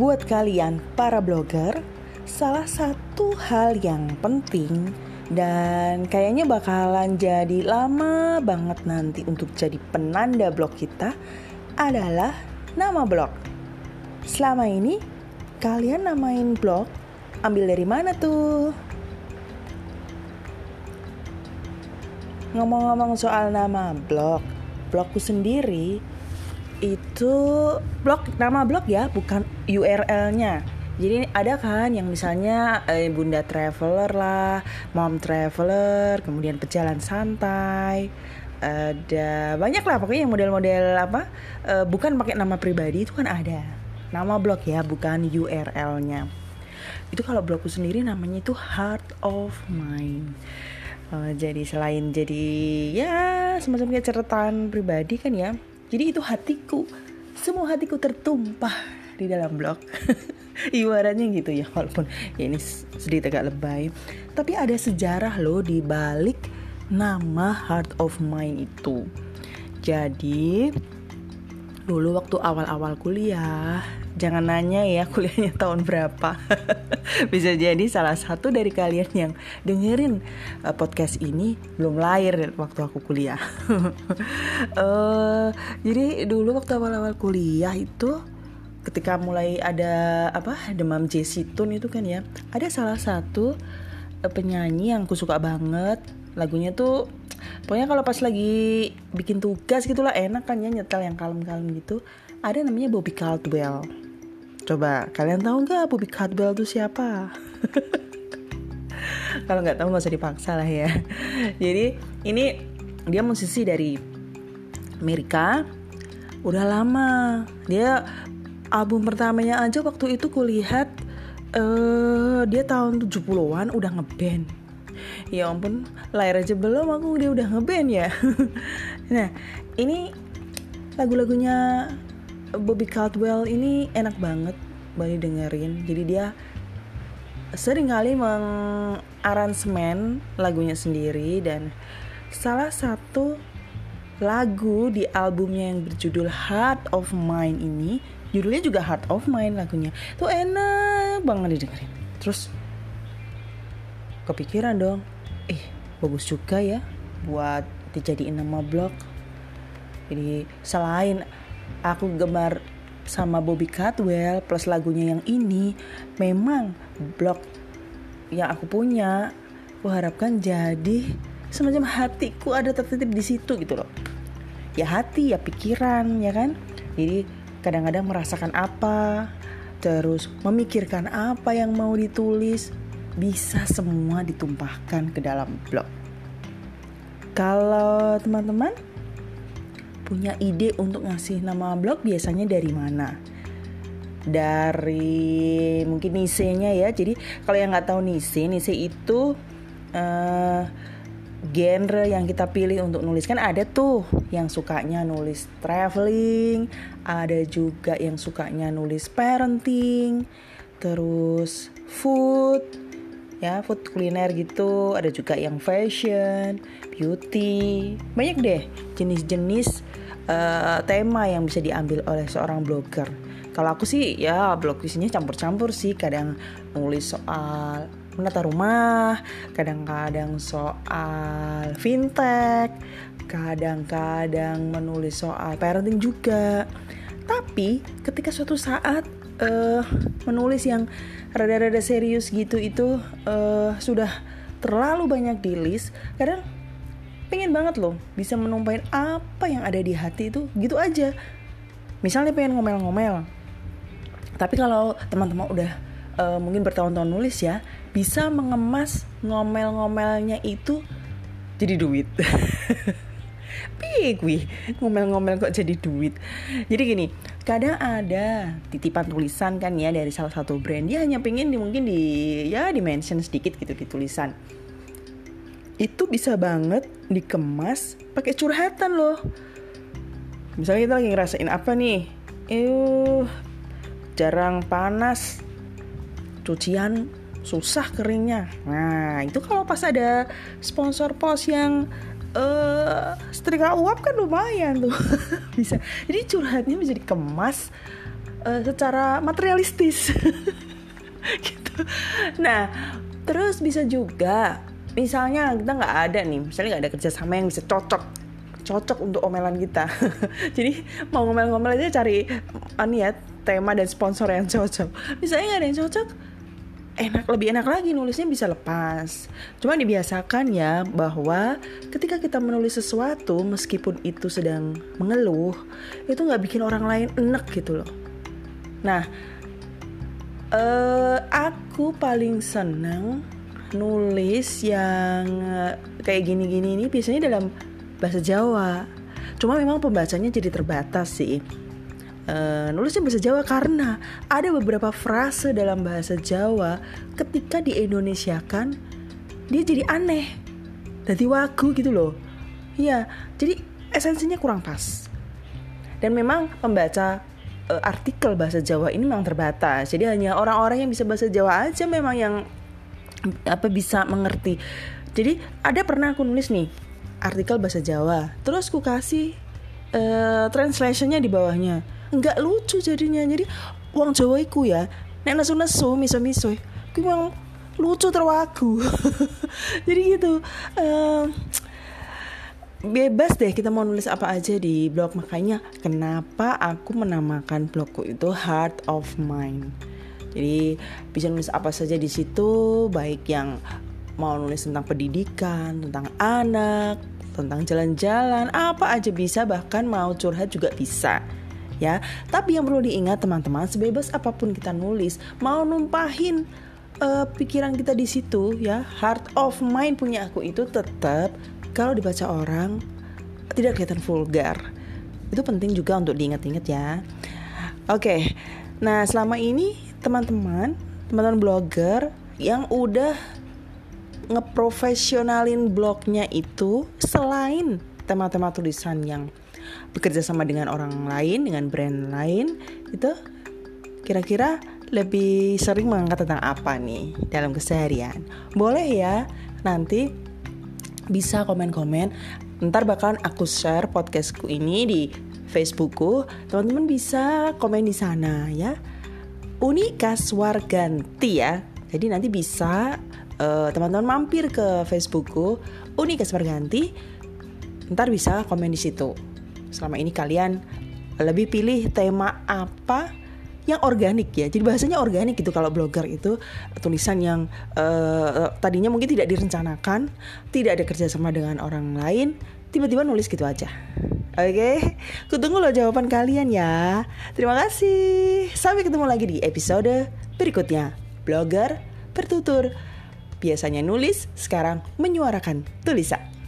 Buat kalian para blogger, salah satu hal yang penting dan kayaknya bakalan jadi lama banget nanti untuk jadi penanda blog kita adalah nama blog. Selama ini kalian namain blog ambil dari mana tuh? Ngomong-ngomong soal nama blog, blogku sendiri itu blog nama blog ya, bukan URL-nya. Jadi ada kan yang misalnya eh, Bunda Traveler lah, Mom Traveler, kemudian pejalan santai, ada banyak lah pokoknya yang model-model apa, eh, bukan pakai nama pribadi itu kan ada. Nama blog ya, bukan URL-nya. Itu kalau blogku sendiri namanya itu Heart of Mine. Uh, jadi selain jadi ya semacam kayak pribadi kan ya. Jadi itu hatiku, semua hatiku tertumpah di dalam blog. Ibaratnya gitu ya, walaupun ya ini sedikit agak lebay. Tapi ada sejarah loh di balik nama Heart of Mine itu. Jadi dulu waktu awal-awal kuliah. Jangan nanya ya kuliahnya tahun berapa. Bisa jadi salah satu dari kalian yang dengerin uh, podcast ini belum lahir waktu aku kuliah. Uh, jadi dulu waktu awal-awal kuliah itu ketika mulai ada apa demam jesitun itu kan ya ada salah satu uh, penyanyi yang aku suka banget. Lagunya tuh pokoknya kalau pas lagi bikin tugas gitulah enak kan ya nyetel yang kalem-kalem gitu ada namanya Bobby Caldwell Coba kalian tahu nggak Bobby Caldwell itu siapa? Kalau nggak tahu nggak usah dipaksa lah ya. Jadi ini dia musisi dari Amerika. Udah lama. Dia album pertamanya aja waktu itu kulihat uh, dia tahun 70-an udah ngeband. Ya ampun, lahir aja belum aku dia udah ngeband ya. nah, ini lagu-lagunya Bobby Caldwell ini enak banget Bani dengerin. Jadi dia sering kali mengaransemen lagunya sendiri dan salah satu lagu di albumnya yang berjudul Heart of Mine ini judulnya juga Heart of Mine lagunya. Tuh enak banget didengerin. Terus kepikiran dong. Eh bagus juga ya buat dijadiin nama blog. Jadi selain aku gemar sama Bobby Caldwell plus lagunya yang ini memang blog yang aku punya aku harapkan jadi semacam hatiku ada tertitip di situ gitu loh. Ya hati ya pikiran ya kan? Jadi kadang-kadang merasakan apa terus memikirkan apa yang mau ditulis bisa semua ditumpahkan ke dalam blog kalau teman-teman punya ide untuk ngasih nama blog biasanya dari mana? Dari mungkin nisenya ya. Jadi kalau yang nggak tahu nise, nise itu uh, genre yang kita pilih untuk nulis kan ada tuh yang sukanya nulis traveling, ada juga yang sukanya nulis parenting, terus food, ya food kuliner gitu, ada juga yang fashion, beauty, banyak deh jenis-jenis uh, tema yang bisa diambil oleh seorang blogger. Kalau aku sih ya blog isinya campur-campur sih, kadang nulis soal menata rumah, kadang-kadang soal fintech, kadang-kadang menulis soal parenting juga. Tapi ketika suatu saat uh, menulis yang rada-rada serius gitu itu uh, sudah terlalu banyak di list, kadang pengen banget loh bisa menumpahin apa yang ada di hati itu gitu aja. Misalnya pengen ngomel-ngomel. Tapi kalau teman-teman udah uh, mungkin bertahun-tahun nulis ya bisa mengemas ngomel-ngomelnya itu jadi duit Pik, wih, ngomel-ngomel kok jadi duit. Jadi gini, kadang ada titipan tulisan kan ya dari salah satu brand. Dia hanya pengen di, mungkin di ya di mention sedikit gitu di tulisan itu bisa banget dikemas pakai curhatan loh. Misalnya kita lagi ngerasain apa nih? Eh, jarang panas, cucian susah keringnya. Nah, itu kalau pas ada sponsor pos yang uh, setrika uap kan lumayan tuh. Bisa. Jadi curhatnya bisa dikemas uh, secara materialistis. Gitu. Nah terus bisa juga misalnya kita nggak ada nih misalnya nggak ada kerjasama yang bisa cocok cocok untuk omelan kita. Jadi mau ngomel-ngomel aja cari anu ya tema dan sponsor yang cocok. Misalnya nggak ada yang cocok enak lebih enak lagi nulisnya bisa lepas. Cuma dibiasakan ya bahwa ketika kita menulis sesuatu meskipun itu sedang mengeluh itu nggak bikin orang lain enek gitu loh. Nah, uh, aku paling seneng nulis yang eh, kayak gini-gini ini biasanya dalam bahasa Jawa. Cuma memang pembacanya jadi terbatas sih uh, nulisnya bahasa Jawa karena ada beberapa frase dalam bahasa Jawa ketika di Indonesia kan dia jadi aneh jadi wagu gitu loh. Iya jadi esensinya kurang pas. Dan memang pembaca uh, artikel bahasa Jawa ini memang terbatas. Jadi hanya orang-orang yang bisa bahasa Jawa aja memang yang apa bisa mengerti. Jadi ada pernah aku nulis nih artikel bahasa Jawa. Terus ku kasih uh, translationnya di bawahnya nggak lucu jadinya. Jadi uang Jawa iku ya nek nesu nesu miso miso iku memang lucu terwagu. Jadi gitu uh, bebas deh kita mau nulis apa aja di blog. Makanya kenapa aku menamakan blogku itu Heart of Mine jadi bisa nulis apa saja di situ baik yang mau nulis tentang pendidikan tentang anak tentang jalan-jalan apa aja bisa bahkan mau curhat juga bisa ya. Tapi yang perlu diingat teman-teman, sebebas apa pun kita nulis, mau numpahin uh, pikiran kita di situ ya, heart of mind punya aku itu tetap kalau dibaca orang tidak kelihatan vulgar. Itu penting juga untuk diingat-ingat ya. Oke. Nah, selama ini teman-teman, teman-teman blogger yang udah ngeprofesionalin blognya itu selain tema-tema tulisan yang bekerja sama dengan orang lain, dengan brand lain, itu kira-kira lebih sering mengangkat tentang apa nih dalam keseharian? Boleh ya, nanti bisa komen-komen. Ntar bakalan aku share podcastku ini di Facebookku. Teman-teman bisa komen di sana ya. Uni Kaswarganti ya. Jadi nanti bisa uh, teman-teman mampir ke Facebookku Uni Kaswarganti. Ntar bisa komen di situ selama ini kalian lebih pilih tema apa yang organik ya. Jadi bahasanya organik gitu kalau blogger itu tulisan yang uh, tadinya mungkin tidak direncanakan, tidak ada kerjasama dengan orang lain, tiba-tiba nulis gitu aja. Oke, okay? kutunggu loh jawaban kalian ya. Terima kasih. Sampai ketemu lagi di episode berikutnya. Blogger bertutur. Biasanya nulis, sekarang menyuarakan tulisan.